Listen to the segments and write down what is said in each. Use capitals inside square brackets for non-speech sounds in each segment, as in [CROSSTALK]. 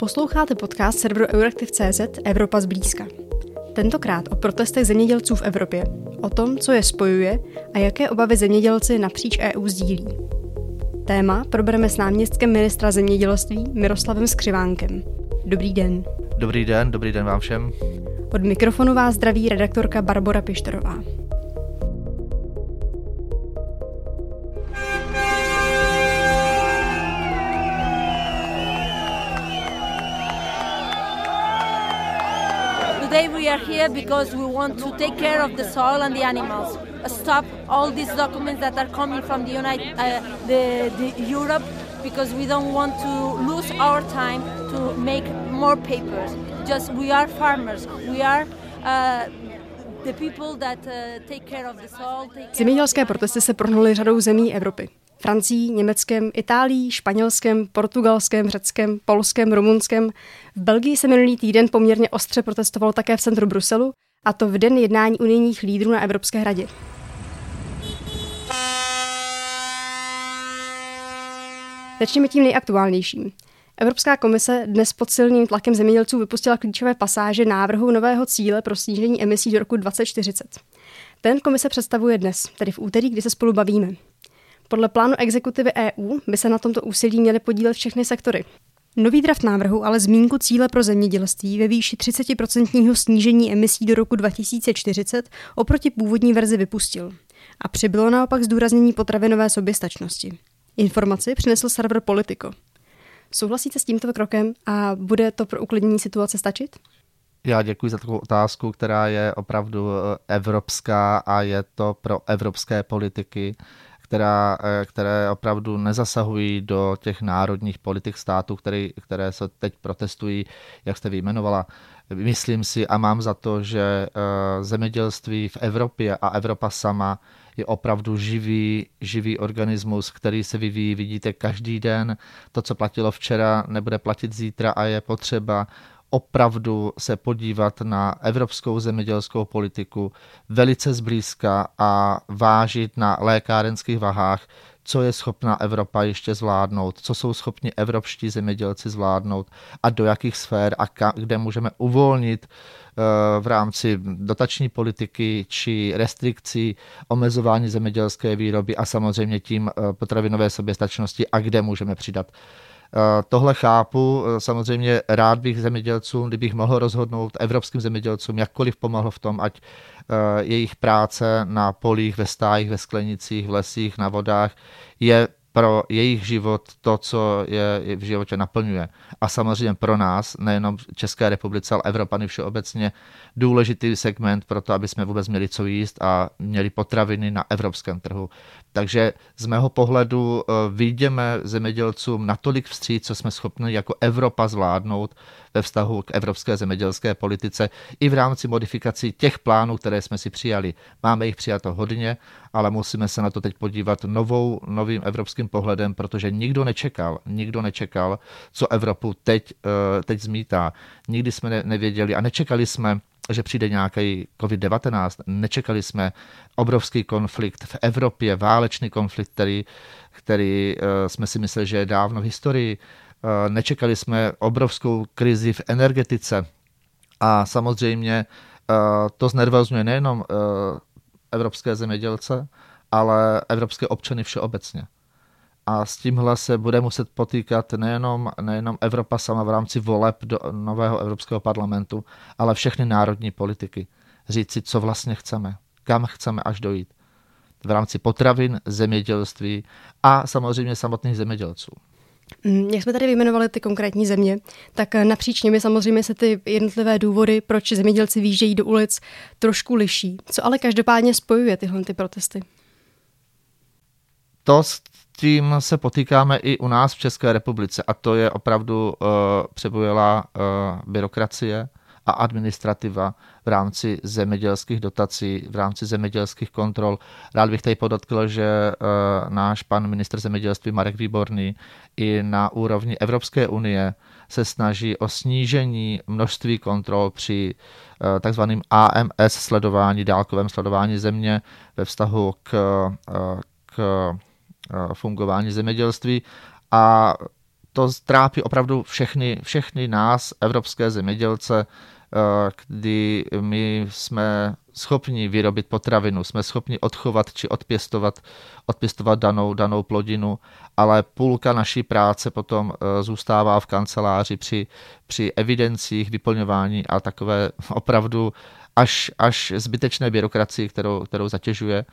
Posloucháte podcast serveru Euraktiv.cz Evropa zblízka. Tentokrát o protestech zemědělců v Evropě, o tom, co je spojuje a jaké obavy zemědělci napříč EU sdílí. Téma probereme s náměstkem ministra zemědělství Miroslavem Skřivánkem. Dobrý den. Dobrý den, dobrý den vám všem. Od mikrofonu vás zdraví redaktorka Barbara Pišterová. Are here because we want to take care of the soil and the animals. Stop all these documents that are coming from the United, uh, the, the Europe, because we don't want to lose our time to make more papers. Just we are farmers. We are. Uh, the people that, take care of the soil, Zemědělské protesty se prohnuly řadou zemí Evropy. Francií, Německem, Itálií, Španělskem, Portugalskem, Řeckem, Polskem, Rumunskem. V Belgii se minulý týden poměrně ostře protestovalo také v centru Bruselu, a to v den jednání unijních lídrů na Evropské radě. Začněme tím nejaktuálnějším. Evropská komise dnes pod silným tlakem zemědělců vypustila klíčové pasáže návrhu nového cíle pro snížení emisí do roku 2040. Ten komise představuje dnes, tedy v úterý, kdy se spolu bavíme. Podle plánu exekutivy EU by se na tomto úsilí měly podílet všechny sektory. Nový draft návrhu ale zmínku cíle pro zemědělství ve výši 30% snížení emisí do roku 2040 oproti původní verzi vypustil. A přibylo naopak zdůraznění potravinové soběstačnosti. Informaci přinesl server Politico. Souhlasíte s tímto krokem a bude to pro uklidnění situace stačit? Já děkuji za takovou otázku, která je opravdu eh, evropská a je to pro evropské politiky která, eh, které opravdu nezasahují do těch národních politik států, které, které se teď protestují, jak jste vyjmenovala. Myslím si a mám za to, že eh, zemědělství v Evropě a Evropa sama je opravdu živý, živý organismus, který se vyvíjí, vidíte, každý den. To, co platilo včera, nebude platit zítra a je potřeba opravdu se podívat na evropskou zemědělskou politiku velice zblízka a vážit na lékárenských vahách, co je schopná Evropa ještě zvládnout, co jsou schopni evropští zemědělci zvládnout a do jakých sfér a kde můžeme uvolnit eh, v rámci dotační politiky či restrikcí omezování zemědělské výroby a samozřejmě tím eh, potravinové soběstačnosti a kde můžeme přidat tohle chápu, eh, samozřejmě rád bych zemědělcům, kdybych mohl rozhodnout evropským zemědělcům, jakkoliv pomohl v tom, ať eh, jejich práce na polích, ve stájích, ve sklenicích, v lesích, na vodách je pro jejich život to, co je v životě naplňuje. A samozřejmě pro nás, nejenom České republice, ale Evropany všeobecně, důležitý segment pro to, aby jsme vůbec měli co jíst a měli potraviny na evropském trhu. Takže z mého pohledu eh, vidíme zemědělcům natolik vstříc, co jsme schopni jako Evropa zvládnout ve vztahu k evropské zemědělské politice i v rámci modifikací těch plánů, které jsme si přijali. Máme jich přijato hodně, ale musíme se na to teď podívat novou, novým evropským pohledem, protože nikdo nečekal, nikdo nečekal, co Evropu teď, eh, teď zmítá. Nikdy jsme nevěděli a nečekali jsme, že přijde nějaký COVID-19. Nečekali jsme obrovský konflikt v Evropě, válečný konflikt, který, který eh, jsme si mysleli, že je dávno v historii. Eh, nečekali jsme obrovskou krizi v energetice a samozřejmě eh, to znervozňuje nejenom evropské zemědělce, ale evropské občany všeobecně. A s tímhle se bude muset potýkat nejenom, nejenom Evropa sama v rámci voleb do nového Evropského parlamentu, ale všechny národní politiky. Říct si, co vlastně chceme, kam chceme až dojít. V rámci potravin, zemědělství a samozřejmě samotných zemědělců. Mm, jak jsme tady vyjmenovali ty konkrétní země, tak napříč nimi samozřejmě se ty jednotlivé důvody, proč zemědělci výjíždějí do ulic, trošku liší. Co ale každopádně spojuje tyhle ty protesty? To, tím se potýkáme i u nás v České republice a to je opravdu uh, přebujelá uh, byrokracie a administrativa v rámci zemědělských dotací, v rámci zemědělských kontrol. Rád bych tady podotkl, že uh, náš pan ministr zemědělství Marek Výborný i na úrovni Evropské unie se snaží o snížení množství kontrol při uh, takzvaným AMS sledování, dálkovém sledování země ve vztahu k, uh, k fungování zemědělství a to trápí opravdu všechny, všechny nás, evropské zemědělce, eh, kdy my jsme schopni vyrobit potravinu, jsme schopni odchovat či odpěstovat, odpěstovat danou, danou plodinu, ale půlka naší práce potom eh, zůstává v kanceláři při, při evidencích, vyplňování a takové [LAUGHS] opravdu až, až zbytečné byrokracii, kterou, kterou zatěžuje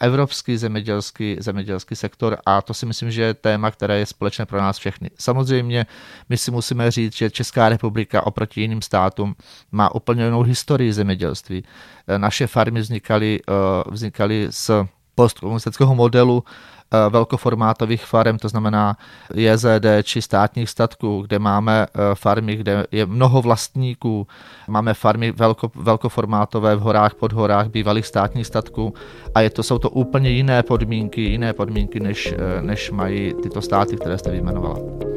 evropský zemědělský, zemědělský sektor a to si myslím, že je téma, které je společné pro nás všechny. Samozřejmě my si musíme říct, že Česká republika oproti jiným státům má úplně jinou historii zemědělství. Eh, naše farmy vznikaly, eh, vznikaly z postkomunistického modelu Eh, velkoformátových farem, to znamená JZD či státních statků, kde máme eh, farmy, kde je mnoho vlastníků, máme farmy velko, velkoformátové v horách, pod horách bývalých státních statků a je to, jsou to úplně jiné podmínky, jiné podmínky, než, eh, než mají tyto státy, které jste vyjmenovala.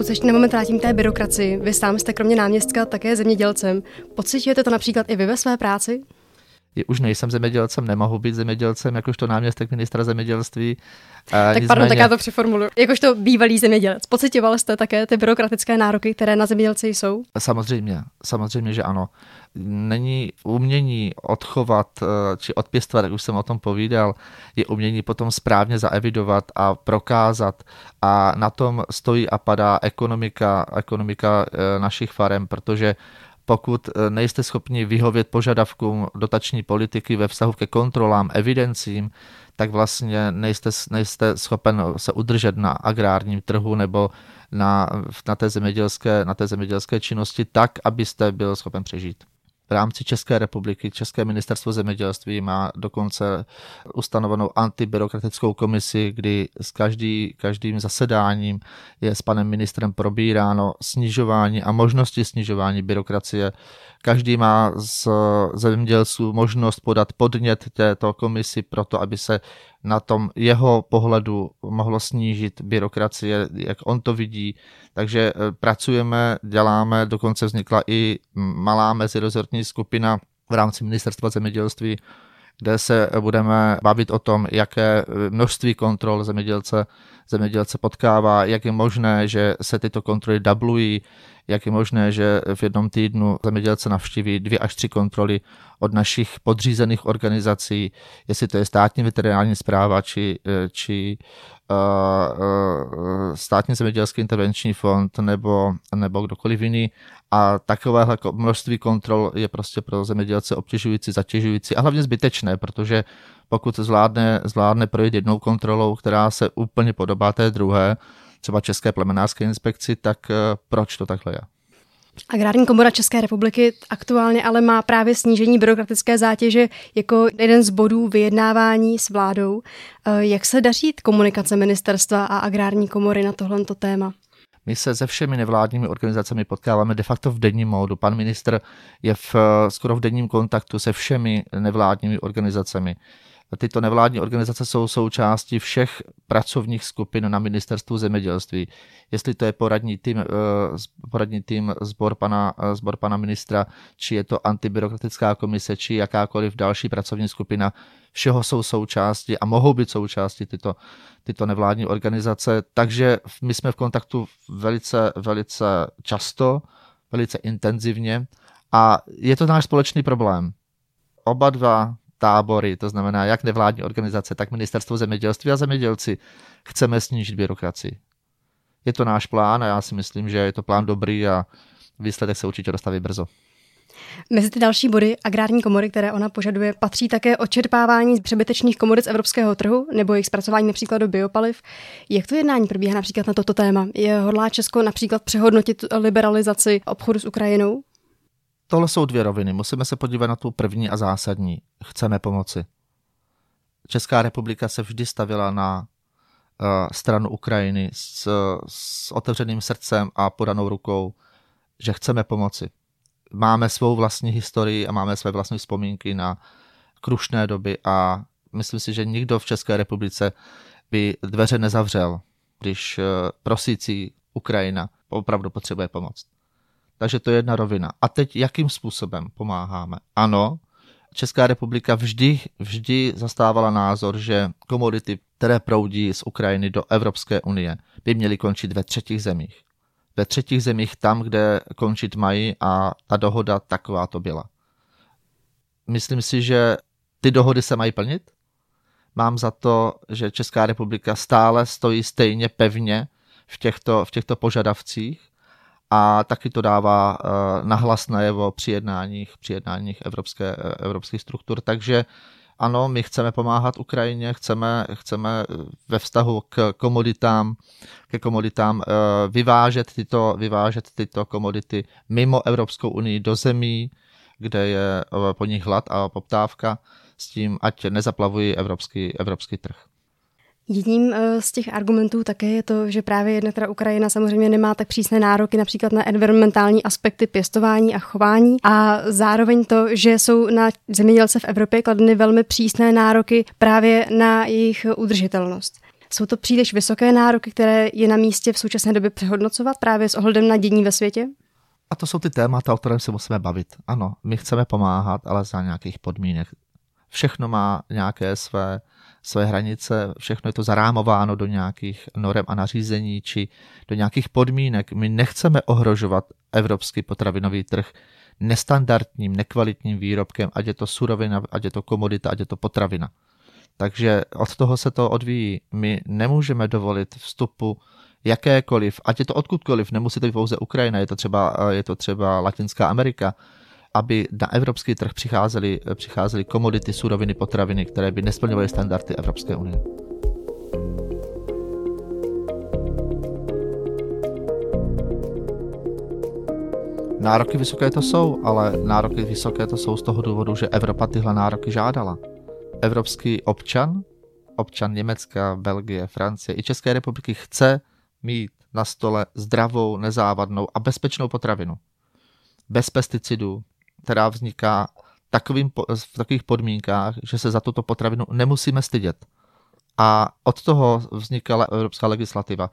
Pokud se ještě na moment vrátím té byrokracii, vy sám jste kromě náměstka také zemědělcem. Pocitujete to například i vy ve své práci? už nejsem zemědělcem, nemohu být zemědělcem, jakožto náměstek ministra zemědělství. Tak nicméně... pardon, tak já to přeformuluji. Jakožto bývalý zemědělec, pocitoval jste také ty byrokratické nároky, které na zemědělce jsou? Samozřejmě, samozřejmě, že ano. Není umění odchovat eh, či odpěstovat, jak už jsem o tom povídal, je umění potom správně zaevidovat a prokázat a na tom stojí a padá ekonomika, ekonomika eh, našich farem, protože pokud eh, nejste schopni vyhovět požadavkům dotační politiky ve vztahu ke kontrolám, evidencím, tak vlastně nejste, nejste schopen se udržet na agrárním trhu nebo na, na, té zemědělské, na té zemědělské činnosti tak, abyste byl schopen přežít v rámci České republiky České ministerstvo zemědělství má dokonce ustanovenou antibyrokratickou komisi, kdy s každý, každým zasedáním je s panem ministrem probíráno snižování a možnosti snižování byrokracie. Každý má z zemědělců možnost podat podnět této komisi pro to, aby se na tom jeho pohledu mohlo snížit byrokracie, jak on to vidí. Takže eh, pracujeme, děláme, dokonce vznikla i malá mezirozortní skupina v rámci ministerstva zemědělství, kde se budeme bavit o tom, jaké eh, množství kontrol zemědělce, zemědělce potkává, jak je možné, že se tyto kontroly dublují, jak je možné, že v jednom týdnu zemědělce navštíví dvě až tři kontroly od našich podřízených organizací, jestli to je státní veterinární zpráva či, eh, či uh, státní zemědělský intervenční fond nebo, nebo kdokoliv jiný. A takovéhle množství kontrol je prostě pro zemědělce obtěžující, zatěžující a hlavně zbytečné, protože pokud zvládne, zvládne projít jednou kontrolou, která se úplně podobá té druhé, třeba České plemenářské inspekci, tak proč to takhle je? Agrární komora České republiky aktuálně ale má právě snížení byrokratické zátěže jako jeden z bodů vyjednávání s vládou. Eh, jak se daří komunikace ministerstva a agrární komory na tohle téma? My se se všemi nevládními organizacemi potkáváme de facto v denním módu. Pan ministr je v, skoro v denním kontaktu se všemi nevládními organizacemi. Tyto nevládní organizace jsou součástí všech pracovních skupin na ministerstvu zemědělství. Jestli to je poradní tým, eh, poradní tým zbor, pana, eh, zbor pana ministra, či je to antibyrokratická komise, či jakákoliv další pracovní skupina, všeho jsou součástí a mohou být součástí tyto, tyto nevládní organizace. Takže my jsme v kontaktu velice, velice často, velice intenzivně a je to náš společný problém. Oba dva tábory, to znamená jak nevládní organizace, tak ministerstvo zemědělství a zemědělci, chceme snížit byrokracii. Je to náš plán a já si myslím, že je to plán dobrý a výsledek se určitě dostaví brzo. Mezi ty další body agrární komory, které ona požaduje, patří také odčerpávání z přebytečných komodit z evropského trhu nebo jejich zpracování například do biopaliv. Jak to jednání probíhá například na toto téma? Je hodlá Česko například přehodnotit liberalizaci obchodu s Ukrajinou? Tohle jsou dvě roviny. Musíme se podívat na tu první a zásadní. Chceme pomoci. Česká republika se vždy stavila na uh, stranu Ukrajiny s, s otevřeným srdcem a podanou rukou, že chceme pomoci. Máme svou vlastní historii a máme své vlastní vzpomínky na krušné doby a myslím si, že nikdo v České republice by dveře nezavřel, když uh, prosící Ukrajina opravdu potřebuje pomoc. Takže to je jedna rovina. A teď jakým způsobem pomáháme? Ano, Česká republika vždy, vždy zastávala názor, že komodity, které proudí z Ukrajiny do Evropské unie, by měly končit ve třetích zemích. Ve třetích zemích tam, kde končit mají a ta dohoda taková to byla. Myslím si, že ty dohody se mají plnit. Mám za to, že Česká republika stále stojí stejně pevně v těchto, v těchto požadavcích a taky to dává uh, nahlas najevo při jednáních, při jednáních evropské, uh, evropských struktur. Takže ano, my chceme pomáhat Ukrajině, chceme, chceme ve vztahu k komoditám, ke komoditám vyvážet tyto, vyvážet tyto komodity mimo Evropskou unii do zemí, kde je po nich hlad a poptávka s tím, ať nezaplavují evropský, evropský trh. Jedním eh, z těch argumentů také je to, že právě jedna teda Ukrajina samozřejmě nemá tak přísné nároky například na environmentální aspekty pěstování a chování a zároveň to, že jsou na zemědělce v Evropě kladeny velmi přísné nároky právě na jejich udržitelnost. Jsou to příliš vysoké nároky, které je na místě v současné době přehodnocovat právě s ohledem na dění ve světě? A to jsou ty témata, o kterém se musíme bavit. Ano, my chceme pomáhat, ale za nějakých podmínek. Všechno má nějaké své své hranice, všechno je to zarámováno do nějakých norem a nařízení či do nějakých podmínek. My nechceme ohrožovat evropský potravinový trh nestandardním, nekvalitním výrobkem, ať je to surovina, ať je to komodita, ať je to potravina. Takže od toho se to odvíjí. My nemůžeme dovolit vstupu jakékoliv, ať je to odkudkoliv, nemusí to být pouze Ukrajina, je to třeba, je to třeba Latinská Amerika, aby na evropský trh přicházely, přicházely komodity, suroviny, potraviny, které by nesplňovaly standardy Evropské unie. Nároky vysoké to jsou, ale nároky vysoké to jsou z toho důvodu, že Evropa tyhle nároky žádala. Evropský občan, občan Německa, Belgie, Francie i České republiky chce mít na stole zdravou, nezávadnou a bezpečnou potravinu. Bez pesticidů, která vzniká takovým, v takových podmínkách, že se za tuto potravinu nemusíme stydět. A od toho vznikala evropská legislativa.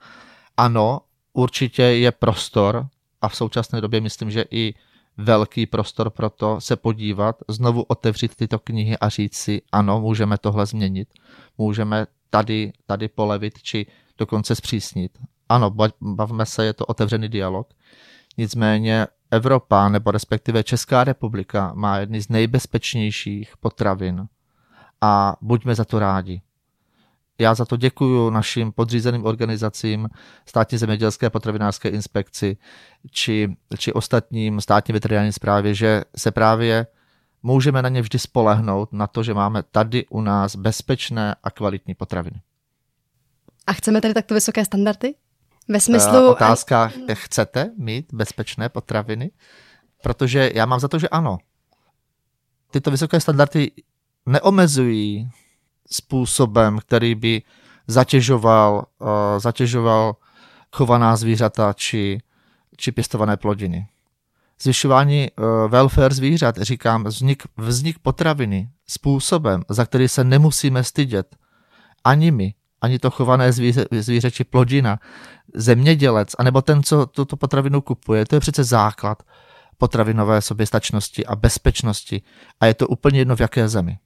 Ano, určitě je prostor, a v současné době myslím, že i velký prostor pro to se podívat, znovu otevřít tyto knihy a říct si, ano, můžeme tohle změnit, můžeme tady, tady polevit, či dokonce zpřísnit. Ano, bavme se, je to otevřený dialog. Nicméně Evropa, nebo respektive Česká republika, má jedny z nejbezpečnějších potravin a buďme za to rádi. Já za to děkuji našim podřízeným organizacím, státní zemědělské a potravinářské inspekci či, či ostatním státní veterinární zprávě, že se právě můžeme na ně vždy spolehnout na to, že máme tady u nás bezpečné a kvalitní potraviny. A chceme tady takto vysoké standardy? Ve smyslu... Uh, otázka, chcete mít bezpečné potraviny? Protože já mám za to, že ano. Tyto vysoké standardy neomezují způsobem, který by zatěžoval, uh, zatěžoval chovaná zvířata či, či pěstované plodiny. Zvyšování uh, welfare zvířat, říkám, vznik, vznik potraviny způsobem, za který se nemusíme stydět, ani my, ani to chované zvíře, zvíře či plodina, zemědělec, anebo ten, co tuto potravinu kupuje, to je přece základ potravinové soběstačnosti a bezpečnosti a je to úplně jedno v jaké zemi.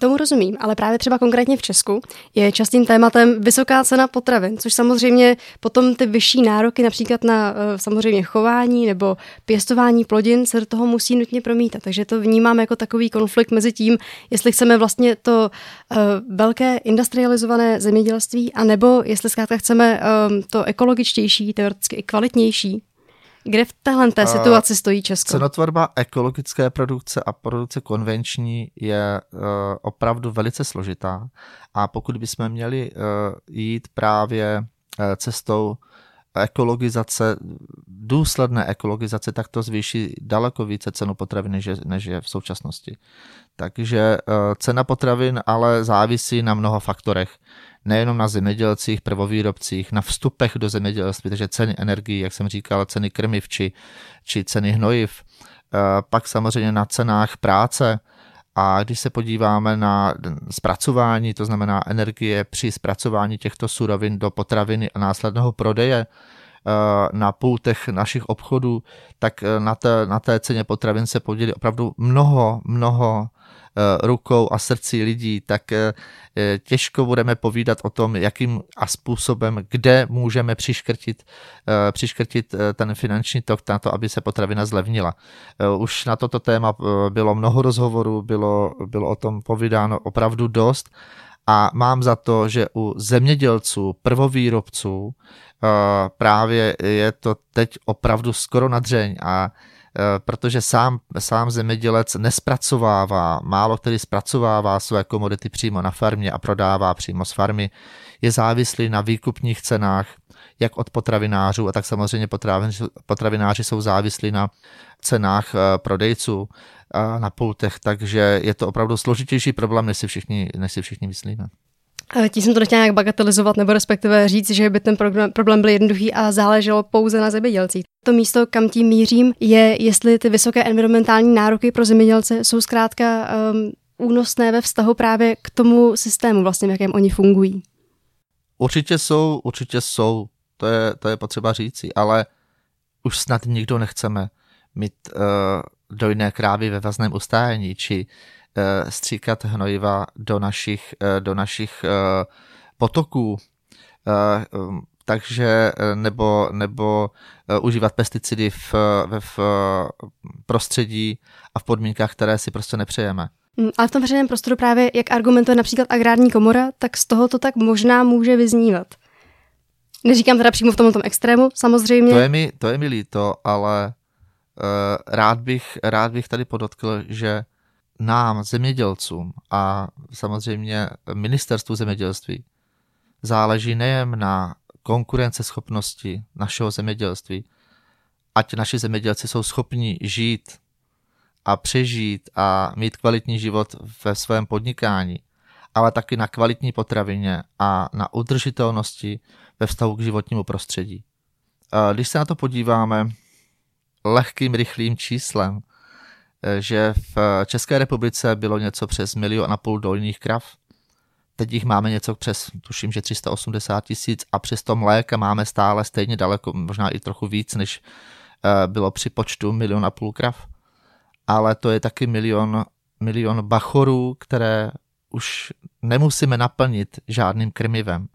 Tomu rozumím, ale právě třeba konkrétně v Česku je častým tématem vysoká cena potravin, což samozřejmě potom ty vyšší nároky například na eh, samozřejmě chování nebo pěstování plodin se do toho musí nutně promítat. Takže to vnímám jako takový konflikt mezi tím, jestli chceme vlastně to uh, velké industrializované zemědělství, anebo jestli zkrátka chceme um, to ekologičtější, teoreticky i kvalitnější kde v téhle té situaci stojí Česko? Cenotvorba ekologické produkce a produkce konvenční je uh, opravdu velice složitá a pokud bychom měli uh, jít právě uh, cestou ekologizace, důsledné ekologizace, tak to zvýší daleko více cenu potravin, než je, než je v současnosti. Takže cena potravin ale závisí na mnoha faktorech nejenom na zemědělcích, prvovýrobcích, na vstupech do zemědělství, takže ceny energii, jak jsem říkal, ceny krmiv či, či ceny hnojiv, eh, pak samozřejmě na cenách práce, a když se podíváme na zpracování, to znamená energie při zpracování těchto surovin do potraviny a následného prodeje na pultech našich obchodů, tak na té, na té ceně potravin se podělí opravdu mnoho, mnoho Eh, rukou a srdcí lidí, tak eh, eh, těžko budeme povídat o tom, jakým a způsobem, kde můžeme přiškrtit, přiškrtit ten finanční tok na to, aby se potravina zlevnila. Už na toto téma bylo mnoho rozhovorů, bylo, bylo o tom povídáno opravdu dost a mám za to, že u zemědělců, prvovýrobců, právě je to teď opravdu skoro na dřeň a Eh, protože sám, sám zemědělec nespracovává, málo který zpracovává své komodity přímo na farmě a prodává přímo z farmy, je závislý na výkupních cenách, jak od potravinářů, a tak samozřejmě potravináři jsou závislí na cenách eh, prodejců eh, na pultech, takže je to opravdu složitější problém, než si všichni, než si všichni myslíme. Tím jsem to nechtěla nějak bagatelizovat nebo respektive říct, že by ten problém byl jednoduchý a záleželo pouze na zemědělcích. To místo, kam tím mířím, je, jestli ty vysoké environmentální nároky pro zemědělce jsou zkrátka um, únosné ve vztahu právě k tomu systému, vlastně, v jakém oni fungují. Určitě jsou, určitě jsou, to je, to je potřeba říci, ale už snad nikdo nechceme mít uh, dojné krávy ve vazném ustájení, či Eh, stříkat hnojiva do našich, eh, do našich eh, potoků, um, takže nebo, nebo užívat pesticidy v, v prostředí a v podmínkách, které si prostě nepřejeme. Hmm, ale v tom veřejném prostoru právě, jak argumentuje například agrární komora, tak z toho to tak možná může vyznívat. Neříkám teda přímo v tomto extrému, samozřejmě. To je mi, to je mi líto, ale uh, rád, bych, rád bych tady podotkl, že nám, zemědělcům a samozřejmě ministerstvu zemědělství záleží nejen na konkurenceschopnosti našeho zemědělství, ať naši zemědělci jsou schopni žít a přežít a mít kvalitní život ve svém podnikání, ale taky na kvalitní potravině a na udržitelnosti ve vztahu k životnímu prostředí. Když se na to podíváme lehkým, rychlým číslem, že v České republice bylo něco přes milion a půl dojných krav. Teď jich máme něco přes, tuším, že 380 tisíc a přes to mléka máme stále stejně daleko, možná i trochu víc, než eh, bylo při počtu milion a půl krav. Ale to je taky milion, milion bachorů, které už nemusíme naplnit žádným krmivem.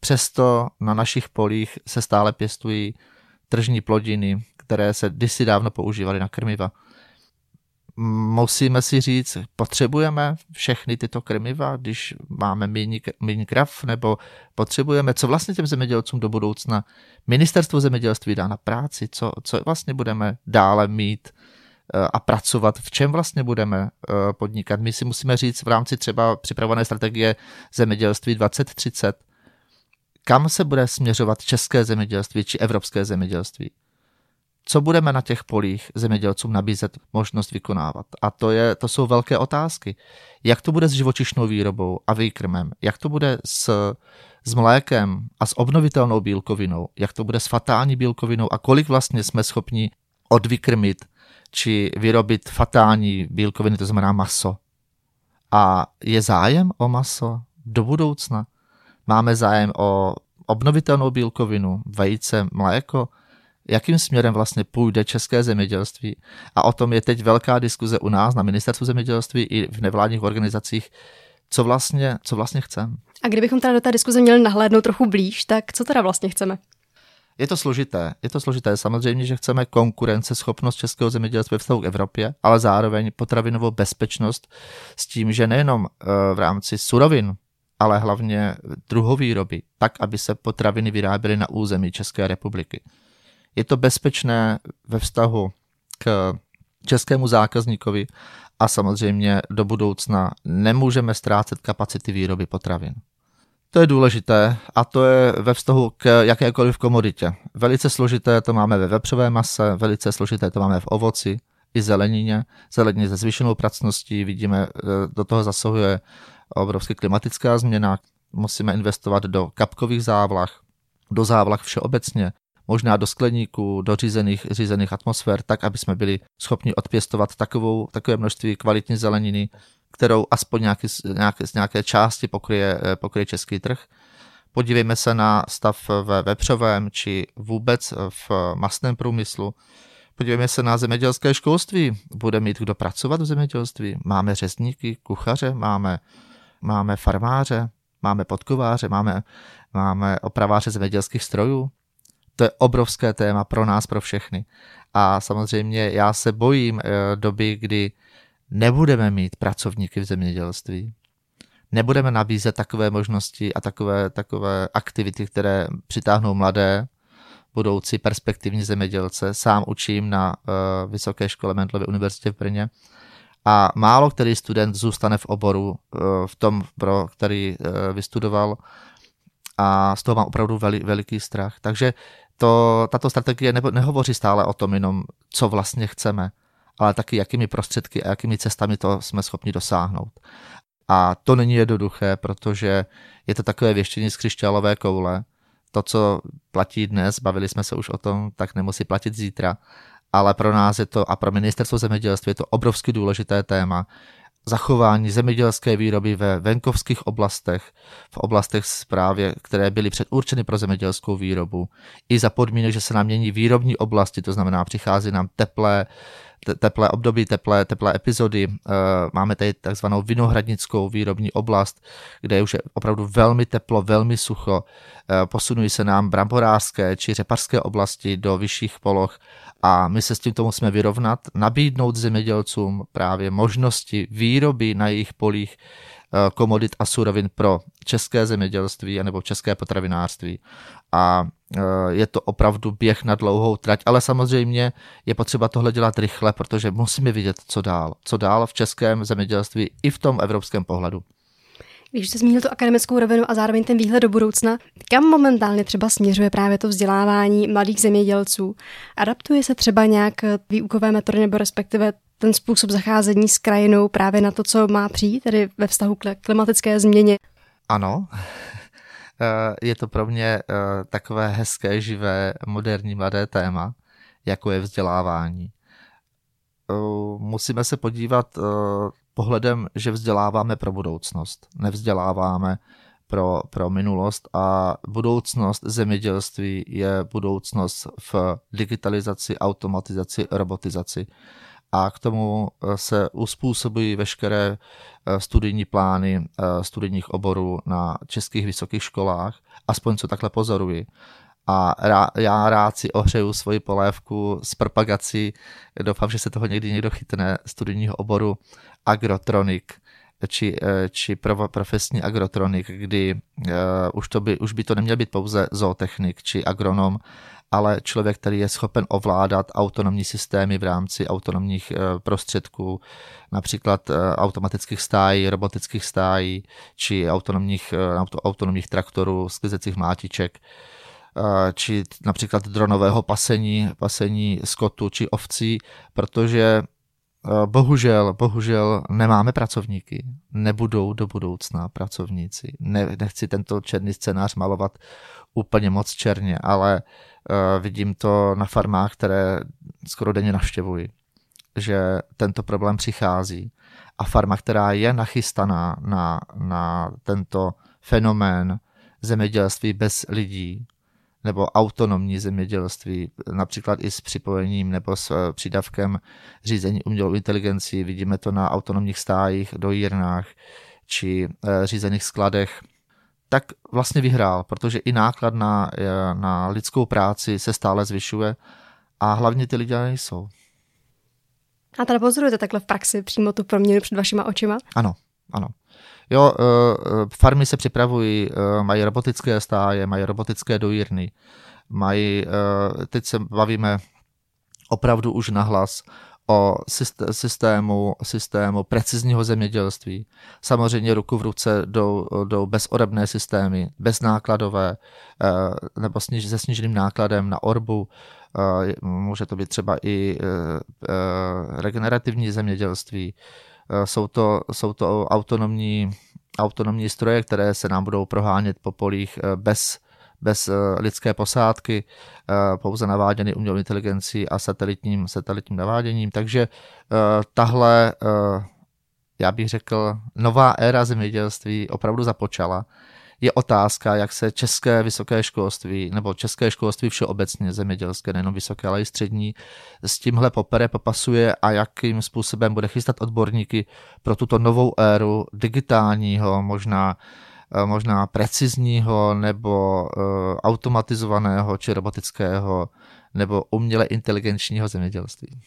Přesto na našich polích se stále pěstují tržní plodiny, které se kdysi dávno používaly na krmiva musíme si říct, potřebujeme všechny tyto krmiva, když máme méně krav, nebo potřebujeme, co vlastně těm zemědělcům do budoucna ministerstvo zemědělství dá na práci, co, co vlastně budeme dále mít eh, a pracovat, v čem vlastně budeme eh, podnikat. My si musíme říct v rámci třeba připravované strategie zemědělství 2030, kam se bude směřovat české zemědělství či evropské zemědělství co budeme na těch polích zemědělcům nabízet možnost vykonávat. A to, je, to jsou velké otázky. Jak to bude s živočišnou výrobou a výkrmem? Jak to bude s, s mlékem a s obnovitelnou bílkovinou? Jak to bude s fatální bílkovinou? A kolik vlastně jsme schopni odvykrmit či vyrobit fatální bílkoviny, to znamená maso? A je zájem o maso do budoucna? Máme zájem o obnovitelnou bílkovinu, vejce, mléko? Jakým směrem vlastně půjde české zemědělství. A o tom je teď velká diskuze u nás na ministerstvu zemědělství i v nevládních organizacích, co vlastně, co vlastně chceme. A kdybychom teda do té diskuze měli nahlédnout trochu blíž, tak co teda vlastně chceme? Je to složité. Je to složité. Samozřejmě, že chceme konkurenceschopnost českého zemědělství ve vztahu k Evropě, ale zároveň potravinovou bezpečnost s tím, že nejenom eh, v rámci surovin, ale hlavně druhovýroby, tak, aby se potraviny vyráběly na území České republiky. Je to bezpečné ve vztahu k českému zákazníkovi a samozřejmě do budoucna nemůžeme ztrácet kapacity výroby potravin. To je důležité a to je ve vztahu k jakékoliv komoditě. Velice složité to máme ve vepřové mase, velice složité to máme v ovoci i zelenině. Zelenině se zvýšenou pracností vidíme, e, do toho zasahuje obrovská klimatická změna. Musíme investovat do kapkových závlah, do závlah všeobecně, možná do skleníků, do řízených, řízených atmosfér, tak, aby jsme byli schopni odpěstovat takovou, takové množství kvalitní zeleniny, kterou aspoň nějaký, nějaké, z nějaké části pokryje, pokryje český trh. Podívejme se na stav ve vepřovém či vůbec v masném průmyslu. Podívejme se na zemědělské školství. Bude mít kdo pracovat v zemědělství? Máme řezníky, kuchaře, máme, máme farmáře, máme podkováře, máme, máme opraváře zemědělských strojů. To je obrovské téma pro nás, pro všechny. A samozřejmě já se bojím eh, doby, kdy nebudeme mít pracovníky v zemědělství. Nebudeme nabízet takové možnosti a takové, takové aktivity, které přitáhnou mladé, budoucí perspektivní zemědělce. Sám učím na uh, Vysoké škole Mentlovy univerzitě v Brně. A málo který student zůstane v oboru, uh, v tom, pro který uh, vystudoval. A z toho mám opravdu veli, veliký strach. Takže to, tato strategie ne, nehovoří stále o tom jenom, co vlastně chceme, ale taky jakými prostředky a jakými cestami to jsme schopni dosáhnout. A to není jednoduché, protože je to takové věštění z křišťálové koule. To, co platí dnes, bavili jsme se už o tom, tak nemusí platit zítra. Ale pro nás je to a pro ministerstvo zemědělství je to obrovsky důležité téma, zachování zemědělské výroby ve venkovských oblastech, v oblastech právě, které byly předurčeny pro zemědělskou výrobu, i za podmínek, že se nám mění výrobní oblasti, to znamená, přichází nám teplé, teplé období, teplé, teplé epizody. Eh, máme tady takzvanou vinohradnickou výrobní oblast, kde je už opravdu velmi teplo, velmi sucho. Eh, posunují se nám bramborářské či řepařské oblasti do vyšších poloh a my se s tímto musíme vyrovnat, nabídnout zemědělcům právě možnosti výroby na jejich polích komodit a surovin pro české zemědělství nebo české potravinářství. A eh, je to opravdu běh na dlouhou trať, ale samozřejmě je potřeba tohle dělat rychle, protože musíme vidět, co dál. Co dál v českém zemědělství i v tom evropském pohledu. Když jste zmínil tu akademickou rovinu a zároveň ten výhled do budoucna, kam momentálně třeba směřuje právě to vzdělávání mladých zemědělců? Adaptuje se třeba nějak výukové metody nebo respektive ten způsob zacházení s krajinou právě na to, co má přijít, tedy ve vztahu k klimatické změně? Ano, [LAUGHS] eh, je to pro mě eh, takové hezké, živé, moderní, mladé téma, jako je vzdělávání. Eh, musíme se podívat pohledem, že vzděláváme pro budoucnost, nevzděláváme pro, pro minulost a budoucnost zemědělství je budoucnost v digitalizaci, automatizaci, robotizaci. A k tomu eh, se uspůsobují veškeré eh, studijní plány eh, studijních oborů na českých vysokých školách, aspoň co takhle pozoruji a rá, já rád si ohřeju svoji polévku s propagací. Doufám, že se toho někdy někdo chytne studijního oboru agrotronik či, či pro, profesní agrotronik, kdy uh, už, to by, už by to neměl být pouze zootechnik či agronom, ale člověk, který je schopen ovládat autonomní systémy v rámci autonomních uh, prostředků, například uh, automatických stájí, robotických stájí, či autonomních, auto, autonomních traktorů, sklizecích mátiček. Eh, či například dronového pasení, pasení skotu či ovcí, protože eh, bohužel, bohužel nemáme pracovníky, nebudou do budoucna pracovníci. Ne, nechci tento černý scénář malovat úplně moc černě, ale uh, vidím to na farmách, které skoro denně navštěvuji, že tento problém přichází a farma, která je nachystaná na, na tento fenomén zemědělství bez lidí, nebo autonomní zemědělství, například i s připojením nebo s eh, přídavkem řízení umělou inteligencí. Vidíme to na autonomních stájích, dojírnách či eh, řízených skladech. Tak vlastně vyhrál, protože i náklad na, eh, na lidskou práci se stále zvyšuje a hlavně ty lidé nejsou. A teda pozorujete takhle v praxi přímo tu proměnu před vašima očima? Ano, ano. Jo, eh, eh, farmy se připravují, eh, mají robotické stáje, mají robotické dojírny, mají, teď se bavíme opravdu už nahlas o systému, systému precizního zemědělství. Samozřejmě ruku v ruce jdou, jdou bezorebné systémy, beznákladové nebo sniž, se sníženým nákladem na orbu. Může to být třeba i regenerativní zemědělství, jsou to, jsou to autonomní, autonomní stroje, které se nám budou prohánět po polích eh, bez, bez eh, lidské posádky, pouze naváděny umělou inteligencí a satelitním, satelitním naváděním. Takže tahle, já bych řekl, nová éra zemědělství opravdu započala. Je otázka, jak se české vysoké školství, nebo české školství všeobecně zemědělské, nejenom vysoké, ale i střední, s tímhle popere, popasuje a jakým způsobem bude chystat odborníky pro tuto novou éru digitálního, možná eh, možná precizního nebo uh, automatizovaného či robotického nebo uměle inteligenčního zemědělství.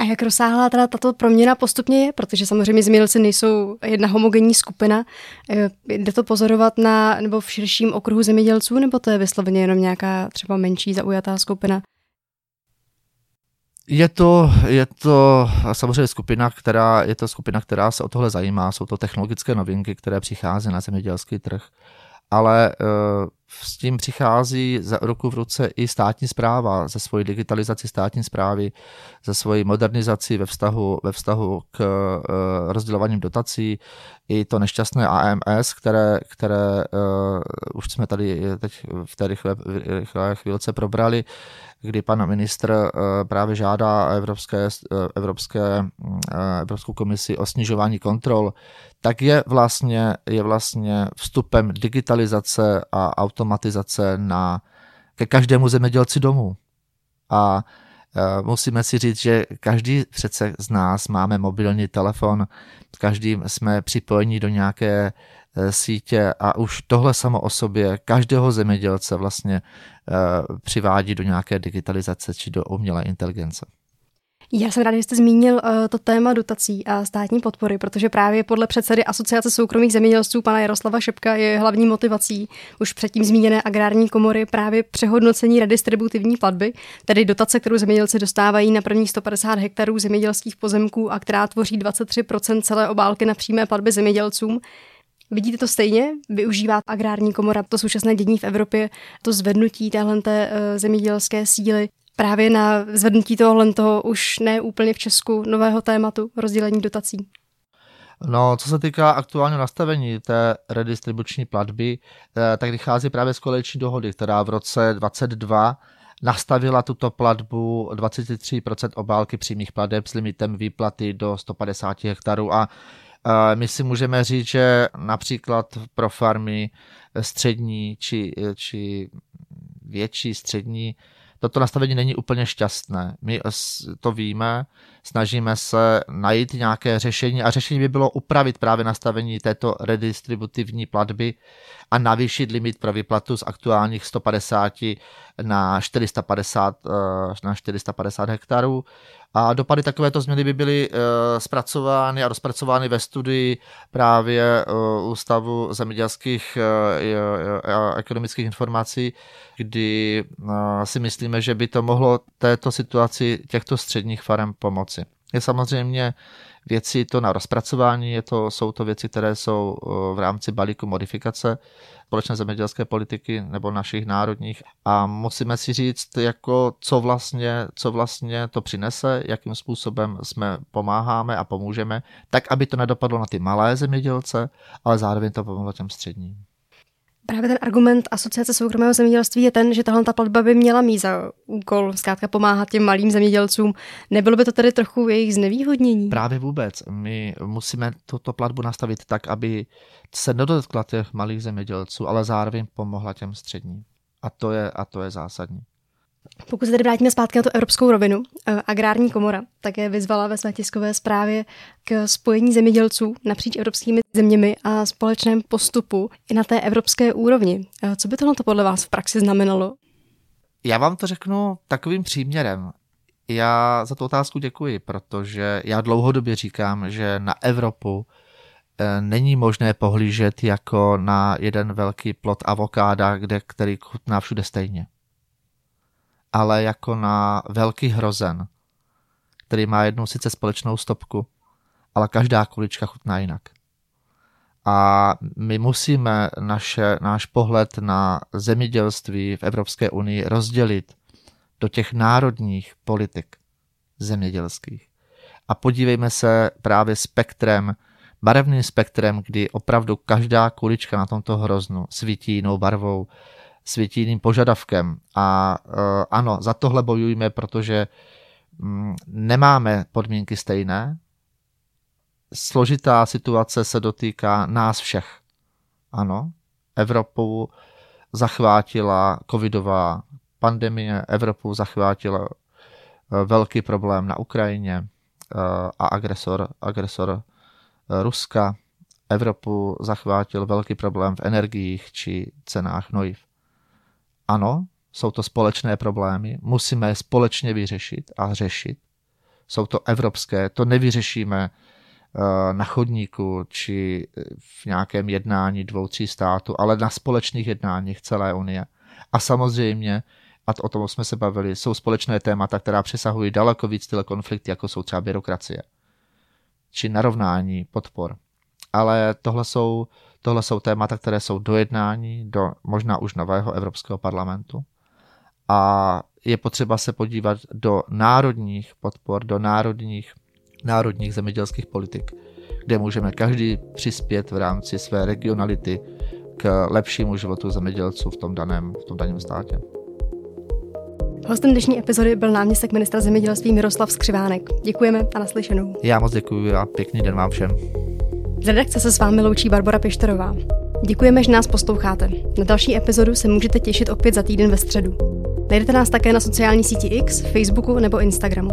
A jak rozsáhlá teda tato proměna postupně je? Protože samozřejmě zemědělci nejsou jedna homogenní skupina. Eh, jde to pozorovat na, nebo v širším okruhu zemědělců, nebo to je vysloveně jenom nějaká třeba menší zaujatá skupina? Je to, je to samozřejmě skupina, která, je to skupina, která se o tohle zajímá. Jsou to technologické novinky, které přichází na zemědělský trh. Ale uh, s tím přichází za ruku v ruce i státní zpráva, ze svojí digitalizaci státní zprávy, ze svojí modernizaci ve vztahu, ve vztahu k uh, rozdělovaním dotací, i to nešťastné AMS, které, které uh, už jsme tady teď v té rychlé, rychlé chvílce probrali, kdy pan ministr uh, právě žádá Evropské, Evropské, Evropskou komisi o snižování kontrol, tak je vlastně, je vlastně vstupem digitalizace a automatizace na, ke každému zemědělci domů. A e, musíme si říct, že každý přece z nás máme mobilní telefon, každým jsme připojeni do nějaké e, sítě a už tohle samo o sobě každého zemědělce vlastně e, přivádí do nějaké digitalizace či do umělé inteligence. Já jsem ráda, že jste zmínil uh, to téma dotací a státní podpory, protože právě podle předsedy Asociace soukromých zemědělců pana Jaroslava Šepka je hlavní motivací už předtím zmíněné agrární komory právě přehodnocení redistributivní platby, tedy dotace, kterou zemědělci dostávají na prvních 150 hektarů zemědělských pozemků a která tvoří 23% celé obálky na přímé platby zemědělcům. Vidíte to stejně? Využívá agrární komora to současné dění v Evropě, to zvednutí téhle eh, zemědělské síly právě na zvednutí tohohle toho už ne úplně v Česku nového tématu rozdělení dotací? No, co se týká aktuálního nastavení té redistribuční platby, eh, tak vychází právě z koaliční dohody, která v roce 22 nastavila tuto platbu 23% obálky přímých plateb s limitem výplaty do 150 hektarů a eh, my si můžeme říct, že například pro farmy střední či, či větší střední toto nastavení není úplně šťastné. My to víme, snažíme se najít nějaké řešení a řešení by bylo upravit právě nastavení této redistributivní platby a navýšit limit pro vyplatu z aktuálních 150 na 450, eh, na 450 hektarů a dopady takovéto změny by byly uh, zpracovány a rozpracovány ve studii právě uh, Ústavu zemědělských uh, a ekonomických informací, kdy si myslíme, že by to mohlo této situaci těchto středních farem pomoci. Je samozřejmě věci to na rozpracování, je to, jsou to věci, které jsou v rámci balíku modifikace společné zemědělské politiky nebo našich národních a musíme si říct, jako co vlastně, co vlastně to přinese, jakým způsobem jsme pomáháme a pomůžeme, tak aby to nedopadlo na ty malé zemědělce, ale zároveň to pomohlo těm středním. Právě ten argument Asociace soukromého zemědělství je ten, že tahle ta platba by měla mít za úkol zkrátka pomáhat těm malým zemědělcům. Nebylo by to tedy trochu jejich znevýhodnění? Právě vůbec. My musíme tuto platbu nastavit tak, aby se nedotkla těch malých zemědělců, ale zároveň pomohla těm středním. A to je, a to je zásadní. Pokud se tedy vrátíme zpátky na tu evropskou rovinu, eh, agrární komora také vyzvala ve své tiskové zprávě k spojení zemědělců napříč evropskými zeměmi a společném postupu i na té evropské úrovni. Eh, co by tohle podle vás v praxi znamenalo? Já vám to řeknu takovým příměrem. Já za tu otázku děkuji, protože já dlouhodobě říkám, že na Evropu eh, není možné pohlížet jako na jeden velký plot avokáda, kde, který chutná všude stejně ale jako na velký hrozen, který má jednu sice společnou stopku, ale každá kulička chutná jinak. A my musíme naše, náš pohled na zemědělství v Evropské unii rozdělit do těch národních politik zemědělských. A podívejme se právě spektrem, barevným spektrem, kdy opravdu každá kulička na tomto hroznu svítí jinou barvou, světí jiným požadavkem. A uh, ano, za tohle bojujeme, protože um, nemáme podmínky stejné. Složitá situace se dotýká nás všech. Ano, Evropu zachvátila covidová pandemie, Evropu zachvátila eh, velký problém na Ukrajině eh, a agresor, agresor Ruska. Evropu zachvátil velký problém v energiích či cenách hnojiv. Ano, jsou to společné problémy, musíme je společně vyřešit a řešit. Jsou to evropské, to nevyřešíme eh, na chodníku či v nějakém jednání dvou, tří států, ale na společných jednáních celé Unie. A samozřejmě, a o tom jsme se bavili, jsou společné témata, která přesahují daleko víc tyhle konflikty, jako jsou třeba byrokracie či narovnání podpor. Ale tohle jsou, tohle jsou témata, které jsou do jednání, do možná už nového Evropského parlamentu a je potřeba se podívat do národních podpor, do národních, národních zemědělských politik, kde můžeme každý přispět v rámci své regionality k lepšímu životu zemědělců v tom daném, v tom daném státě. Hostem dnešní epizody byl náměstek ministra zemědělství Miroslav Skřivánek. Děkujeme a naslyšenou. Já moc děkuji a pěkný den vám všem. Z redakce se s vámi loučí Barbara Pištorová. Děkujeme, že nás posloucháte. Na další epizodu se můžete těšit opět za týden ve středu. Najdete nás také na sociální síti X, Facebooku nebo Instagramu.